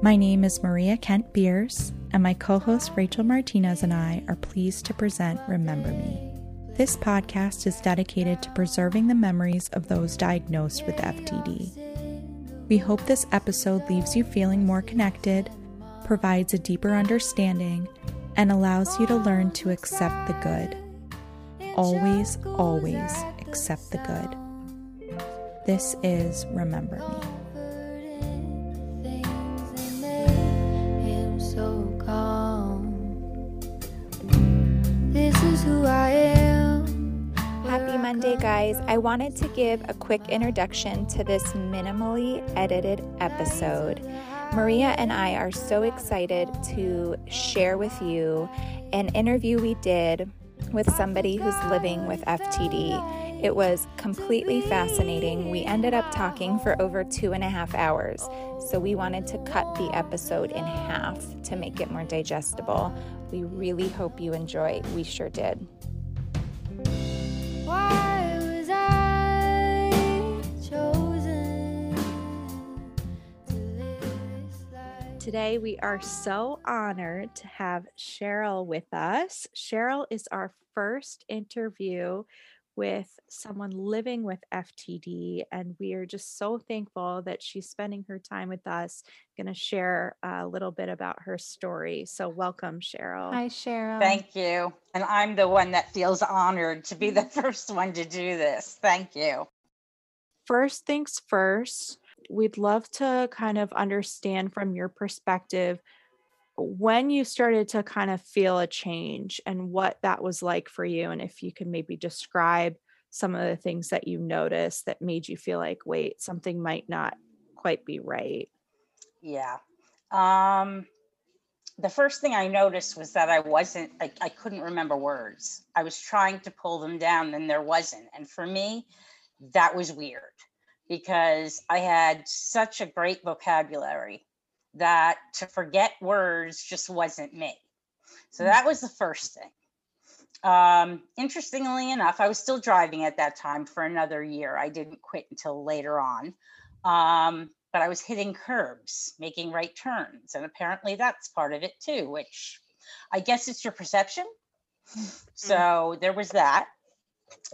My name is Maria Kent Beers, and my co host Rachel Martinez and I are pleased to present Remember Me. This podcast is dedicated to preserving the memories of those diagnosed with FTD. We hope this episode leaves you feeling more connected, provides a deeper understanding, and allows you to learn to accept the good. Always, always accept the good. This is Remember Me. Happy Monday, guys. I wanted to give a quick introduction to this minimally edited episode. Maria and I are so excited to share with you an interview we did with somebody who's living with FTD. It was completely fascinating. We ended up talking for over two and a half hours, so we wanted to cut the episode in half to make it more digestible. We really hope you enjoy. We sure did. Today, we are so honored to have Sheryl with us. Sheryl is our first interview with someone living with FTD, and we are just so thankful that she's spending her time with us. Going to share a little bit about her story. So, welcome, Sheryl. Hi, Sheryl. Thank you. And I'm the one that feels honored to be the mm-hmm. first one to do this. Thank you. First things first, we'd love to kind of understand from your perspective when you started to kind of feel a change and what that was like for you and if you could maybe describe some of the things that you noticed that made you feel like wait something might not quite be right yeah. Um the first thing i noticed was that i wasn't I, I couldn't remember words. I was trying to pull them down and there wasn't and for me that was weird because I had such a great vocabulary that to forget words just wasn't me. So that was the first thing. Um, interestingly enough, I was still driving at that time for another year. I didn't quit until later on. Um, but I was hitting curbs, making right turns. And apparently that's part of it too, which I guess it's your perception. So there was that.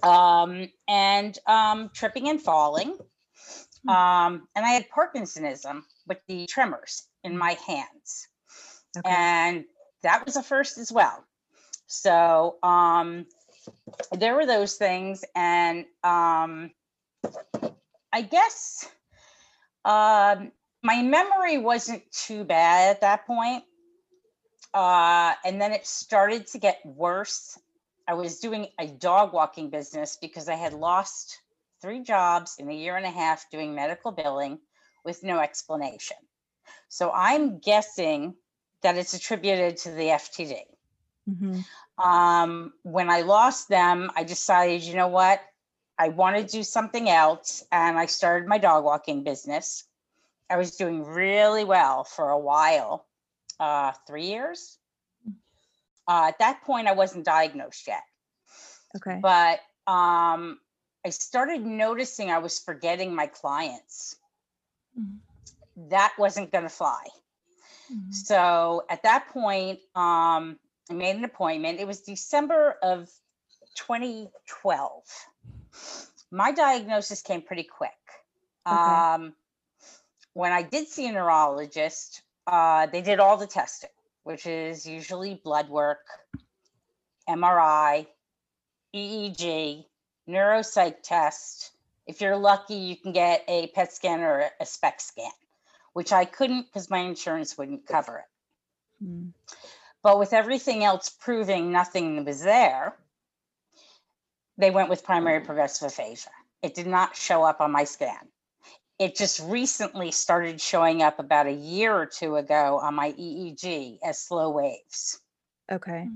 Um, and um, tripping and falling. Um, and I had Parkinsonism with the tremors in my hands. Okay. And that was a first as well. So um, there were those things. And um, I guess um, my memory wasn't too bad at that point. Uh, and then it started to get worse. I was doing a dog walking business because I had lost three jobs in a year and a half doing medical billing with no explanation. So I'm guessing that it's attributed to the FTD. Mm-hmm. Um, when I lost them, I decided, you know what? I want to do something else. And I started my dog walking business. I was doing really well for a while, uh, three years. Uh, at that point, I wasn't diagnosed yet. Okay. But um, I started noticing I was forgetting my clients. Mm-hmm. That wasn't going to fly. Mm-hmm. So at that point, um, I made an appointment. It was December of 2012. My diagnosis came pretty quick. Okay. Um, when I did see a neurologist, uh, they did all the testing, which is usually blood work, MRI, EEG, neuropsych test. If you're lucky, you can get a PET scan or a SPECT scan, which I couldn't because my insurance wouldn't cover it. Mm. But with everything else proving nothing was there, they went with primary progressive aphasia. It did not show up on my scan. It just recently started showing up about a year or two ago on my EEG as slow waves. Okay.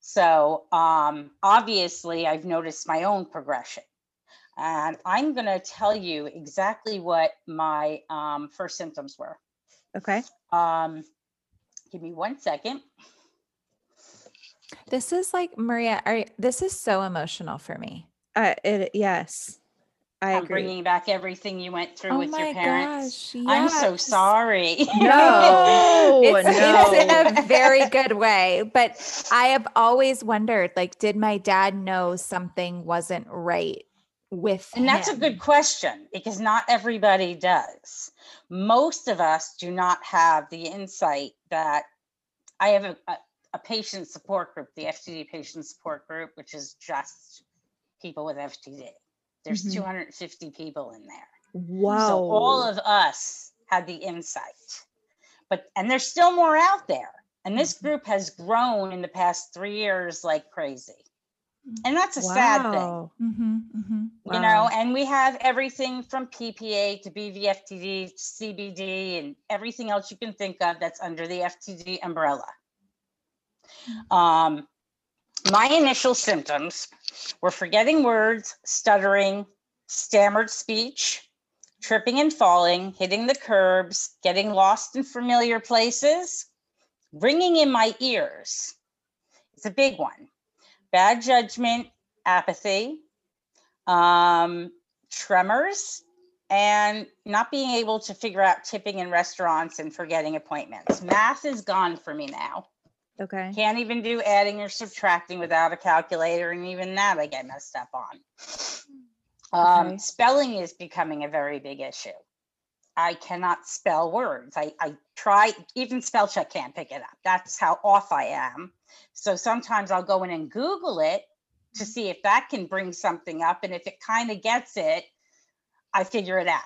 So um, obviously, I've noticed my own progression. And I'm going to tell you exactly what my um, first symptoms were. Okay. Um, give me one second. This is like Maria. Are, this is so emotional for me. Uh, it yes. I I'm agree. bringing back everything you went through Oh with your my parents. gosh. I'm so sorry. No, it's, no. it's in a very good way. But I have always wondered, like, did my dad know something wasn't right with And that's a good question because not everybody does. Most of us do not have the insight that I have a, a, a patient support group, the FTD patient support group, which is just people with FTD. There's Mhm. 250 people in there. Wow. So all of us had the insight. But and there's still more out there. And this Mm-hmm. group has grown in the past three years like crazy. And that's a sad thing. Wow. Mhm, mhm. you know and we have everything from ppa to bvftd cbd and everything else you can think of that's under the ftd umbrella. Um, my initial symptoms were forgetting words stuttering stammered speech tripping and falling hitting the curbs getting lost in familiar places ringing in my ears. It's a big one bad judgment apathy um, tremors, and not being able to figure out tipping in restaurants and forgetting appointments. Math is gone for me now. Okay. Can't even do adding or subtracting without a calculator, and even that I get messed up on. Um, Okay. Spelling is becoming a very big issue. I cannot spell words. I, I try, even spell check can't pick it up. That's how off I am. So sometimes I'll go in and Google it to see if that can bring something up. And if it kind of gets it, I figure it out.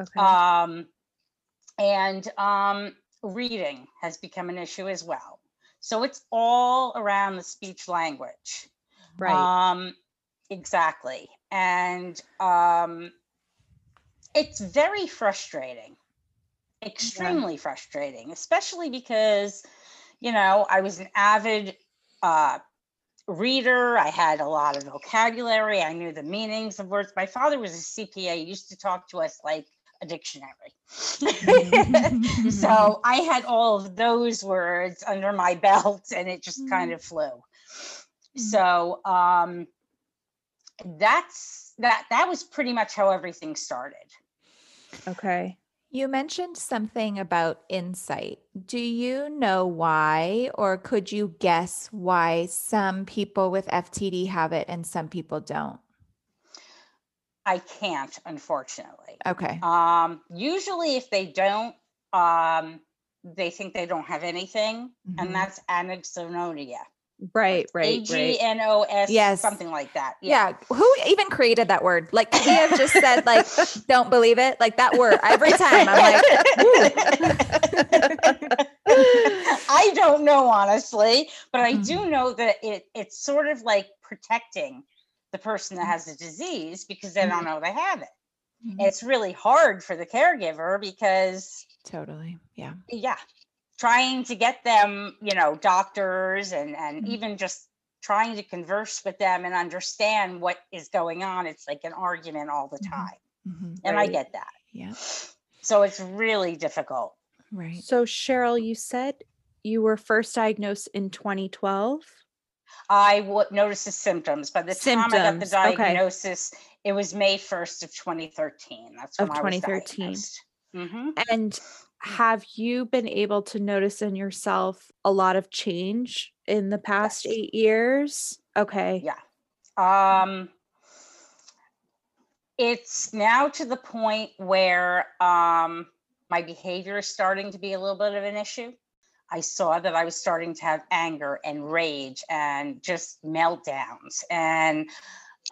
Okay. Um, and um, reading has become an issue as well. So it's all around the speech language. right. Um, exactly. And um, it's very frustrating, extremely frustrating, especially because, you know, I was an avid uh, reader. I had a lot of vocabulary. I knew the meanings of words. My father was a CPA, he used to talk to us like a dictionary. so I had all of those words under my belt and it just kind of flew. So um that's that that was pretty much how everything started. okay. You mentioned something about insight. Do you know why, or could you guess why some people with FTD have it and some people don't? I can't, unfortunately. Okay. Um, usually, if they don't, um, they think they don't have anything, Mhm. and that's anosognosia. Right. Right. G Right. N O S, Yes. something like that. Yeah. Who even created that word? Like we have just said, like, don't believe it. Like that word every time. I'm like, I don't know honestly, but I do know that it it's sort of like protecting the person that has the disease because they don't know they have it. Mhm. It's really hard for the caregiver because totally. Yeah. yeah, trying to get them, you know, doctors and and Mhm. even just trying to converse with them and understand what is going on. It's like an argument all the Mhm. time. Mhm. And I get that. Yeah. So it's really difficult. Right. So Sheryl, you said you were first diagnosed in 2012. I would notice the symptoms. By the time I got the Symptoms, okay. diagnosis, it was May 1st of 2013. That's when Of I was 2013. diagnosed. Mhm. And have you been able to notice in yourself a lot of change in the past Yes. eight years? Okay. Yeah. Um, it's now to the point where um, my behavior is starting to be a little bit of an issue. I saw that I was starting to have anger and rage and just meltdowns, and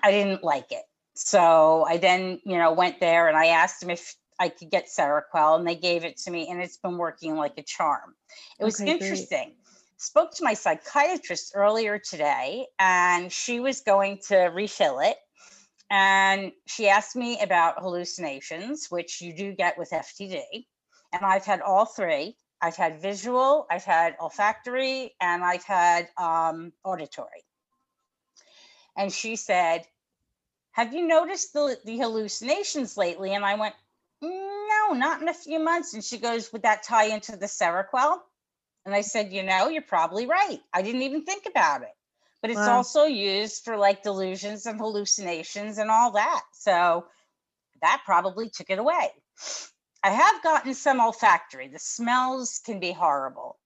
I didn't like it. So I then, you know, went there and I asked him if I could get Seroquel, and they gave it to me, and it's been working like a charm. It was Okay, great. interesting. Spoke to my psychiatrist earlier today, and she was going to refill it. And she asked me about hallucinations, which you do get with FTD. And I've had all three. I've had visual, I've had olfactory, and I've had um, auditory. And she said, Have you noticed the, the hallucinations lately? And I went, No, not in a few months. And she goes, Would that tie into the Seroquel? And I said, You know, you're probably right. I didn't even think about it. but it's Wow. also used for like delusions and hallucinations and all that. So that probably took it away. I have gotten some olfactory. The smells can be horrible.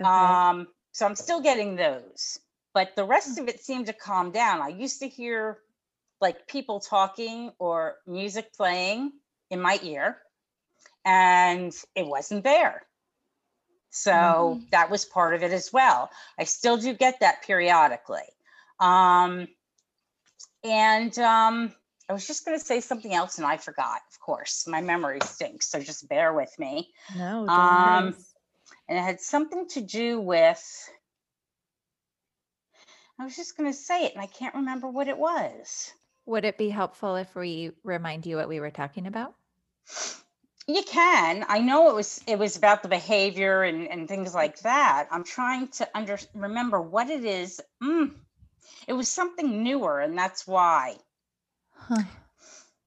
Okay. Um, so I'm still getting those, but the rest of it seemed to calm down. I used to hear like people talking or music playing in my ear, and it wasn't there. So that was part of it as well. I still do get that periodically. Um, and um, I was just going to say something else and I forgot, of course. My memory stinks, so just bear with me. no, um, and it had something to do with I was just going to say it and I can't remember what it was. Would it be helpful if we remind you what we were talking about? You can. I know it was it was about the behavior and, and things like that. I'm trying to under remember what it is. Mm, it was something newer and that's why.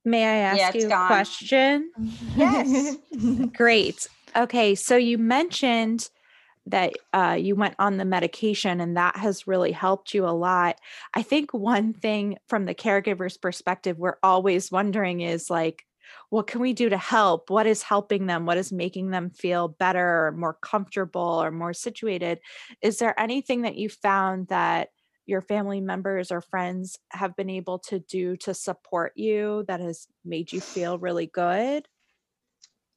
May I ask Yeah, it's you a question? Yes. Great. Okay, so you mentioned that uh, you went on the medication and that has really helped you a lot. I think one thing from the caregiver's perspective, we're always wondering is like, what can we do to help? What is helping them? What is making them feel better or more comfortable or more situated? Is there anything that you found that your family members or friends have been able to do to support you that has made you feel really good?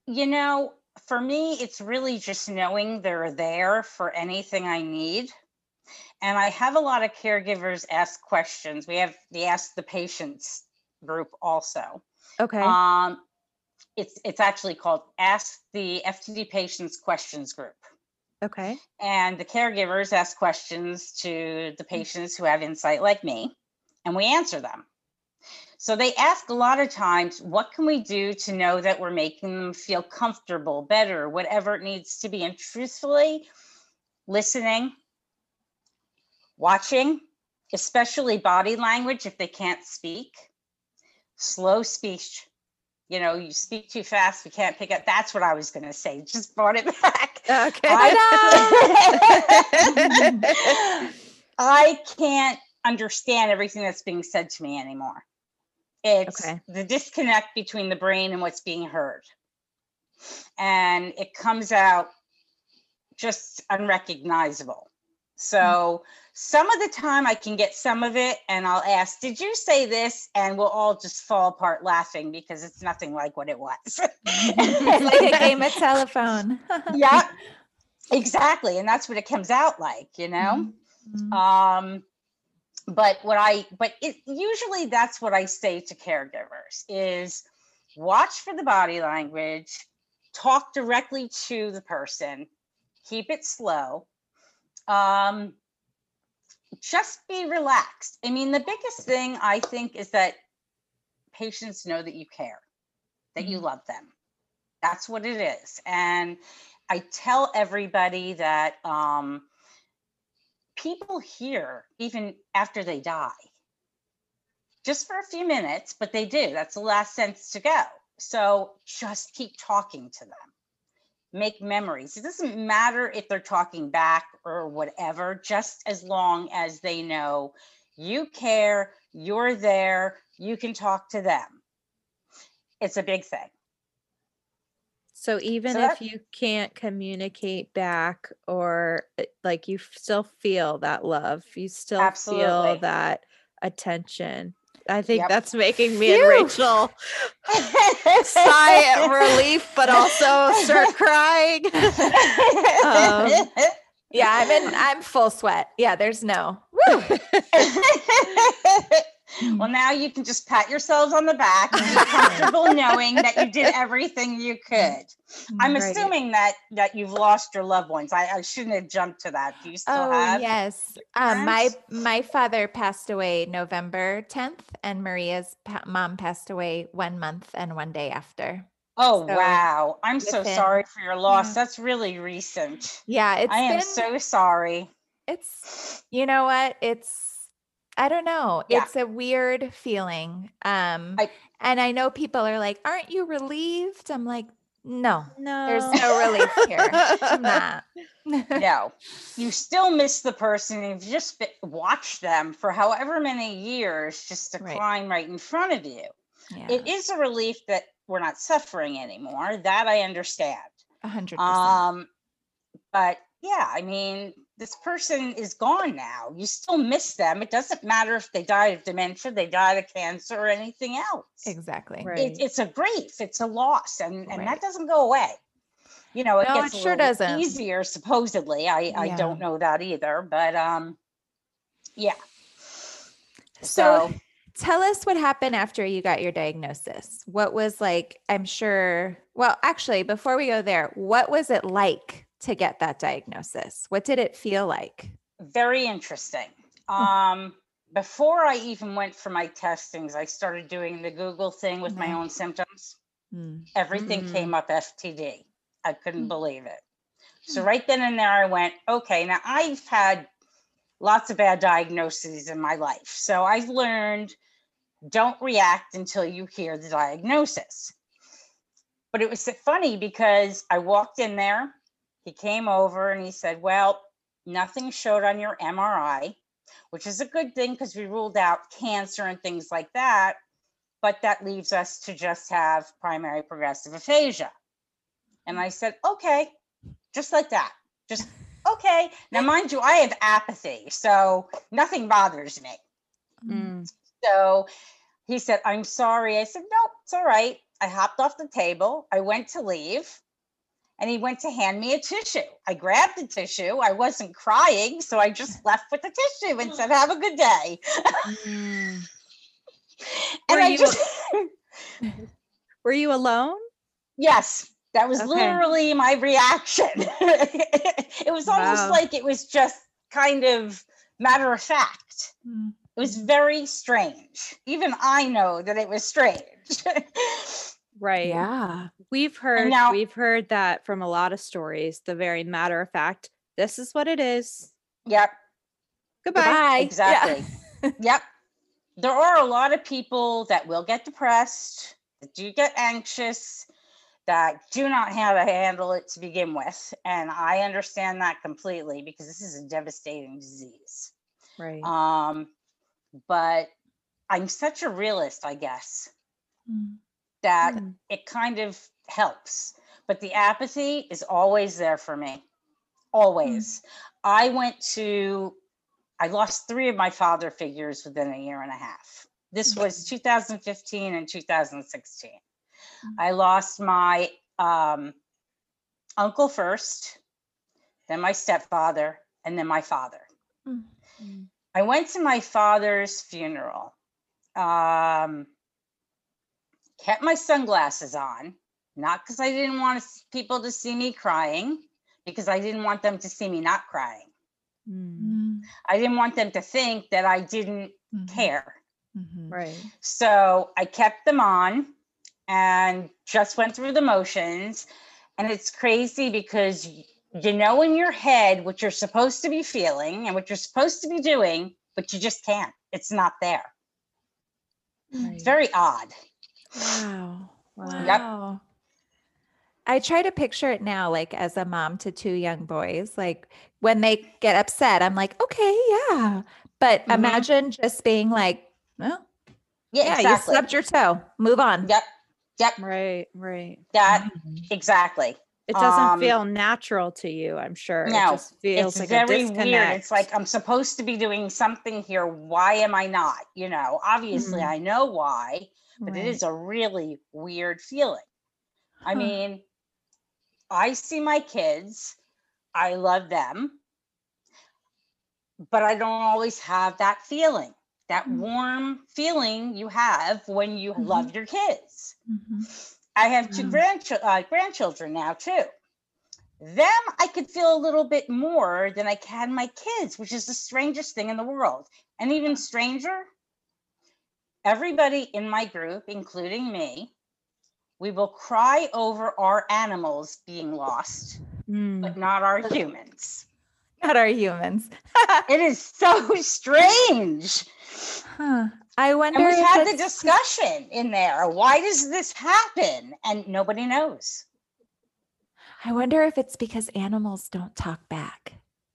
You know, for me, it's really just knowing they're there for anything I need. And I have a lot of caregivers ask questions. We have the Ask the Patients group also. Okay. Um, it's it's actually called Ask the FTD Patients Questions Group. okay. And the caregivers ask questions to the patients who have insight like me, and we answer them. So they ask a lot of times, what can we do to know that we're making them feel comfortable, better, whatever it needs to be? And truthfully, listening, watching, especially body language if they can't speak, slow speech. You know, you speak too fast, we can't pick up. That's what I was going to say. Just brought it back. Okay. I, I can't understand everything that's being said to me anymore. It's Okay. the disconnect between the brain and what's being heard. And it comes out just unrecognizable. So hmm. Some of the time I can get some of it and I'll ask, Did you say this? And we'll all just fall apart laughing because it's nothing like what it was. it's like a game of telephone. yeah, exactly. And that's what it comes out like, you know? Mhm. Um, but what I, but it usually that's what I say to caregivers is watch for the body language, talk directly to the person, keep it slow. Um, just be relaxed. I mean, the biggest thing I think is that patients know that you care, that you love them. That's what it is. And I tell everybody that um, people hear even after they die, just for a few minutes, but they do. That's the last sentence to go. So just keep talking to them. Make memories. It doesn't matter if they're talking back or whatever, just as long as they know you care, you're there, you can talk to them. It's a big thing. So even So if you can't communicate back or uh, like you still feel that love, you still feel that attention. I think Yep. that's making me and Rachel sigh of relief, but also start crying. Um, yeah, I'm in I'm full sweat. Yeah, there's no. Woo. well, now you can just pat yourselves on the back and be comfortable knowing that you did everything you could. I'm Right. assuming that that you've lost your loved ones. I, I shouldn't have jumped to that. Do you still Oh have? yes. Um, my my father passed away November 10th, and Maria's pa- mom passed away one month and one day after. Oh So, wow! I'm so sorry for your loss. Yeah. That's really recent. Yeah, it's I am been so sorry. it's you know what it's i don't know Yeah. it's a weird feeling um I- and i know people are like aren't you relieved i'm like No, No. there's no relief here. No, you still miss the person. You've just watched them for however many years just Right. decline right in front of you. Yeah, It is a relief that we're not suffering anymore. That I understand. a hundred percent. Um, but yeah, I mean, this person is gone now. You still miss them. It doesn't matter if they died of dementia, they died of cancer, or anything else. Exactly. Right. It, it's a grief. It's a loss, and and Right. that doesn't go away. You know, it No, gets it a sure doesn't. easier supposedly. I I Yeah. don't know that either, but um, yeah. So, tell us what happened after you got your diagnosis. What was like, I'm sure, well, actually, before we go there, what was it like to get that diagnosis? What did it feel like? very interesting. Um, before I even went for my testings, I started doing the Google thing with my Mhm. own symptoms. Mm. Everything Mm. came up FTD. I couldn't Mm. believe it. So right then and there, I went, okay. Now I've had lots of bad diagnoses in my life, so I've learned don't react until you hear the diagnosis. But it was funny because I walked in there, he came over and he said, Well, nothing showed on your MRI, which is a good thing because we ruled out cancer and things like that. But that leaves us to just have primary progressive aphasia. And I said, Okay, just like that. Just okay. Now, mind you, I have apathy, so nothing bothers me. Mm. So he said, I'm sorry. I said, Nope, it's all right. I hopped off the table. I went to leave and he went to hand me a tissue. I grabbed the tissue. I wasn't crying. So I just left with the tissue and said, Have a good day. Mm. And Were I just, Were you alone? yes, that was Okay. literally my reaction. it was almost Wow. like it was just kind of matter of fact. Mm. It was very strange. Even I know that it was strange. Right. Yeah. We've heard now- we've heard that from a lot of stories. The very matter of fact, this is what it is. yep. Goodbye. Bye. Exactly. yep. There are a lot of people that will get depressed, that do get anxious, that do not know how to handle it to begin with. And I understand that completely because this is a devastating disease. Right. Um, but I'm such a realist, I guess, Mm. That Mm. it kind of helps. But the apathy is always there for me. Always. I went to, I lost three of my father figures within a year and a half. This was 2015 and 2016. Mm. I lost my um, uncle first, then my stepfather, and then my father. Mm. Mm. I went to my father's funeral. Um, kept my sunglasses on, not because I didn't want people to see me crying, because I didn't want them to see me not crying. Mm. Mm. I didn't want them to think that I didn't Mhm. care. Mhm. Right. So I kept them on and just went through the motions. And it's crazy because you know in your head what you're supposed to be feeling and what you're supposed to be doing, but you just can't. It's not there. Right. It's very odd. Wow. Wow. Yep. I try to picture it now, like as a mom to two young boys, like when they get upset, I'm like, okay, yeah. But Mhm. imagine just being like, well, Yeah, yeah, you exactly. stubbed your toe, move on. Yep. Yep. Right. Right. That Mhm. exactly. It doesn't Um, feel natural to you, I'm sure. No, it just feels it's like very a weird. It's like I'm supposed to be doing something here. Why am I not? You know, obviously Mhm. I know why, but Right. it is a really weird feeling. I mean, I see my kids, I love them, but I don't always have that feeling, that Mm. warm feeling you have when you Mhm. love your kids. Mhm. I have two Mm. grandch- uh, grandchildren now too. Them, I could feel a little bit more than I can my kids, which is the strangest thing in the world. And even stranger, everybody in my group, including me, we will cry over our animals being lost, Mm. but not our humans. Not our humans. It is so strange. Huh. I wonder And we had the discussion in there. Why does this happen? And nobody knows. I wonder if it's because animals don't talk back.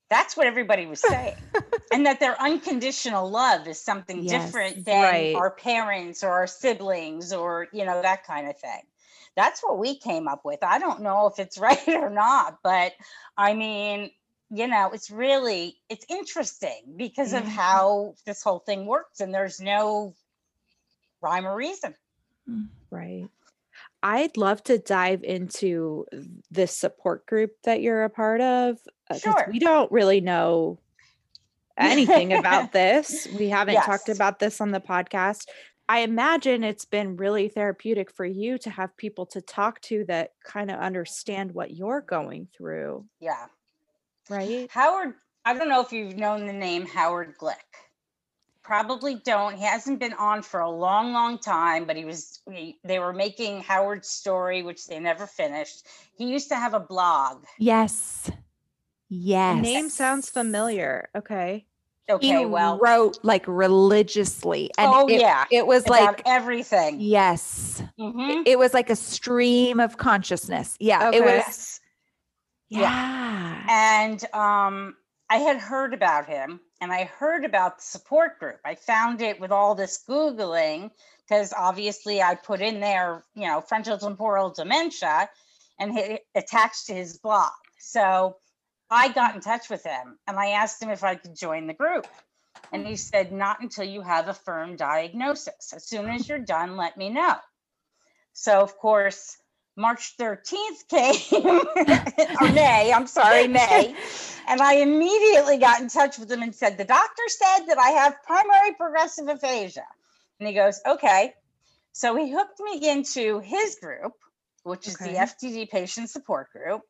That's what everybody was saying. and that their unconditional love is something Yes, different than right. our parents or our siblings or, you know, that kind of thing. That's what we came up with. I don't know if it's right or not, but I mean, you know, it's really it's interesting because of mm-hmm. how this whole thing works and there's no rhyme or reason. Mm, right. I'd love to dive into this support group that you're a part of. uh, Sure. We don't really know anything about this. We haven't talked about this on the podcast. I imagine it's been really therapeutic for you to have people to talk to that kind of understand what you're going through, Yeah. right? Howard, I don't know if you've known the name Howard Glick. Probably don't. He hasn't been on for a long, long time, but he was, he- they were making Howard's story, which they never finished. He used to have a blog. Yes. Yes. The name sounds familiar. Okay. Okay, he well, wrote like religiously. And oh, it, yeah. It was About like, everything. yes. Mhm. It was like a stream of consciousness. Yeah. It was, Yes. yeah. And um, I had heard about him and I heard about the support group. I found it with all this Googling because obviously I put in there, you know, frontal temporal dementia and it attached to his blog. So I got in touch with him and I asked him if I could join the group. And he said, not until you have a firm diagnosis. As soon as you're done, let me know. So, of course, March 13th came, or May, I'm sorry, May. And I immediately got in touch with him and said, The doctor said that I have primary progressive aphasia. And he goes, Okay. So he hooked me into his group, which is Okay. the FTD patient support group.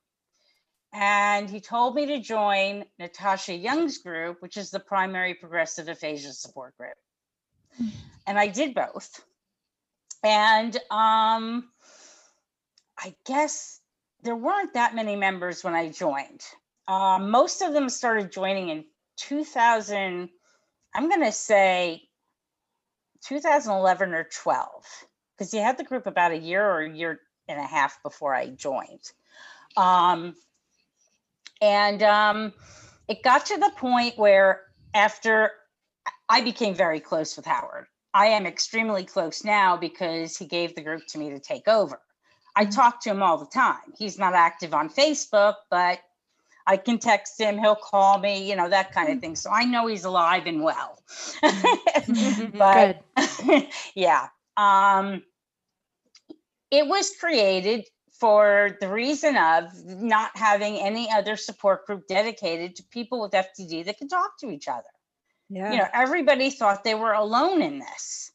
And he told me to join Natasha Young's group, which is the primary progressive aphasia support group. And I did both. And um, I guess there weren't that many members when I joined. Um, most of them started joining in 2000, I'm going to say 2011 or 12, because you had the group about a year or a year and a half before I joined. Um, and um, it got to the point where after I became very close with Howard, I am extremely close now because he gave the group to me to take over. I talk to him all the time. He's not active on Facebook, but I can text him, he'll call me, you know, that kind of mm-hmm. thing. So I know he's alive and well. Mm-hmm. but yeah. Um, it was created for the reason of not having any other support group dedicated to people with FTD that can talk to each other Yeah. you know everybody thought they were alone in this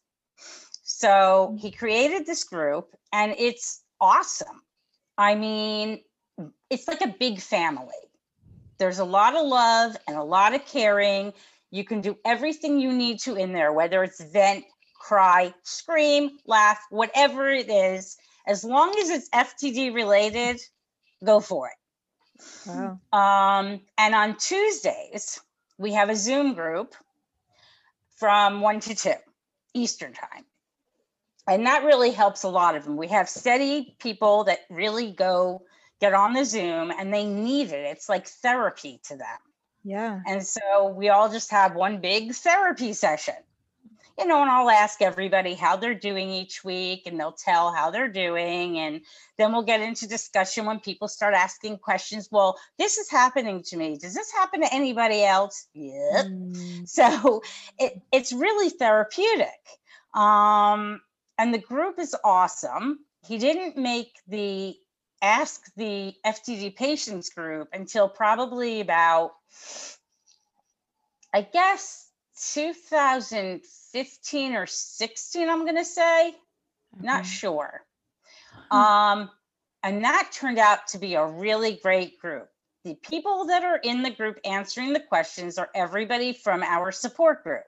so mm-hmm. he created this group and it's awesome. I mean it's like a big family. There's a lot of love and a lot of caring. You can do everything you need to in there whether it's vent cry scream laugh whatever it is. As long as it's ftd related go for it. Wow. um, and on Tuesdays, we have a Zoom group from one to two Eastern time. And that really helps a lot of them. We have steady people that really go get on the Zoom and they need it. It's like therapy to them. Yeah. And so we all just have one big therapy session. You know, and I'll ask everybody how they're doing each week and they'll tell how they're doing. And then we'll get into discussion when people start asking questions. Well, this is happening to me. Does this happen to anybody else? Yep. Mm, So it, it's really therapeutic. Um, and the group is awesome. He didn't make the ask the FTD patients group until probably about, I guess, 2015 or 16, I'm going to say. Not okay. sure. Um, and that turned out to be a really great group. The people that are in the group answering the questions are everybody from our support group.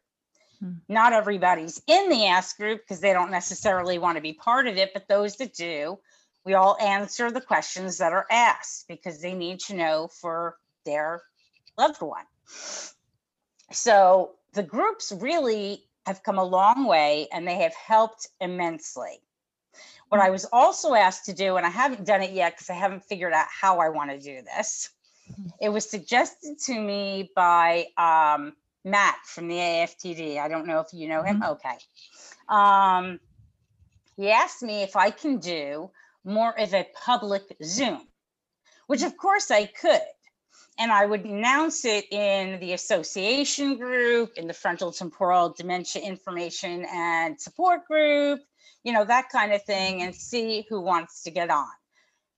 Hmm. Not everybody's in the ask group because they don't necessarily want to be part of it, but those that do, we all answer the questions that are asked because they need to know for their loved one. So the groups really have come a long way and they have helped immensely. What I was also asked to do, and I haven't done it yet because I haven't figured out how I want to do this, it was suggested to me by um, Matt from the AFTD. I don't know if you know him. Okay. Um, he asked me if I can do more of a public Zoom, which of course I could. And I would announce it in the association group, in the frontal temporal dementia information and support group, you know, that kind of thing, and see who wants to get on.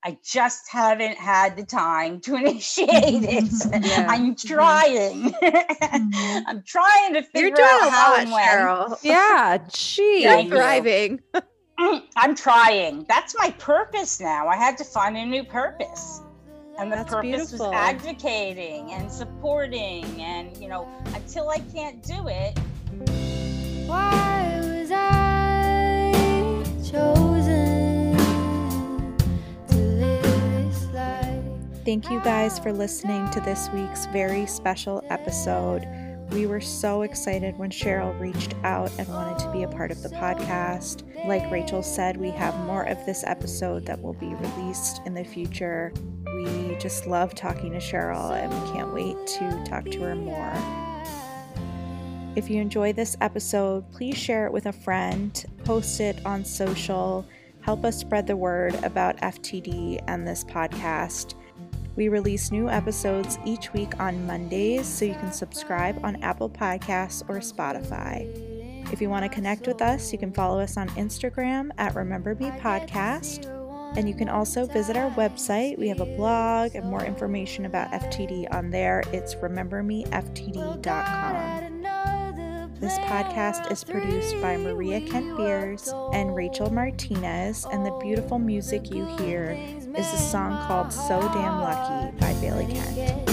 I just haven't had the time to initiate it. Yeah. I'm mm-hmm. trying. Mm-hmm. I'm trying to figure You're doing out a how lot, and when. Sheryl. Yeah, gee. You're you. thriving. I'm trying. That's my purpose now. I had to find a new purpose. And the That's purpose beautiful. was advocating and supporting. And, you know, until I can't do it, Why was I chosen Thank you guys for listening to this week's very special episode. We were so excited when Sheryl reached out and wanted to be a part of the podcast. Like Rachel said, we have more of this episode that will be released in the future. We just love talking to Sheryl and we can't wait to talk to her more. If you enjoy this episode, please share it with a friend, post it on social, help us spread the word about FTD and this podcast. We release new episodes each week on Mondays, so you can subscribe on Apple Podcasts or Spotify. If you want to connect with us, you can follow us on Instagram at Remember Me Podcast. And you can also visit our website. We have a blog and more information about FTD on there. It's remembermeftd.com. This podcast is produced by Maria Kent Beers and Rachel Martinez, and the beautiful music you hear is a song called So Damn Lucky by Bailey Kent.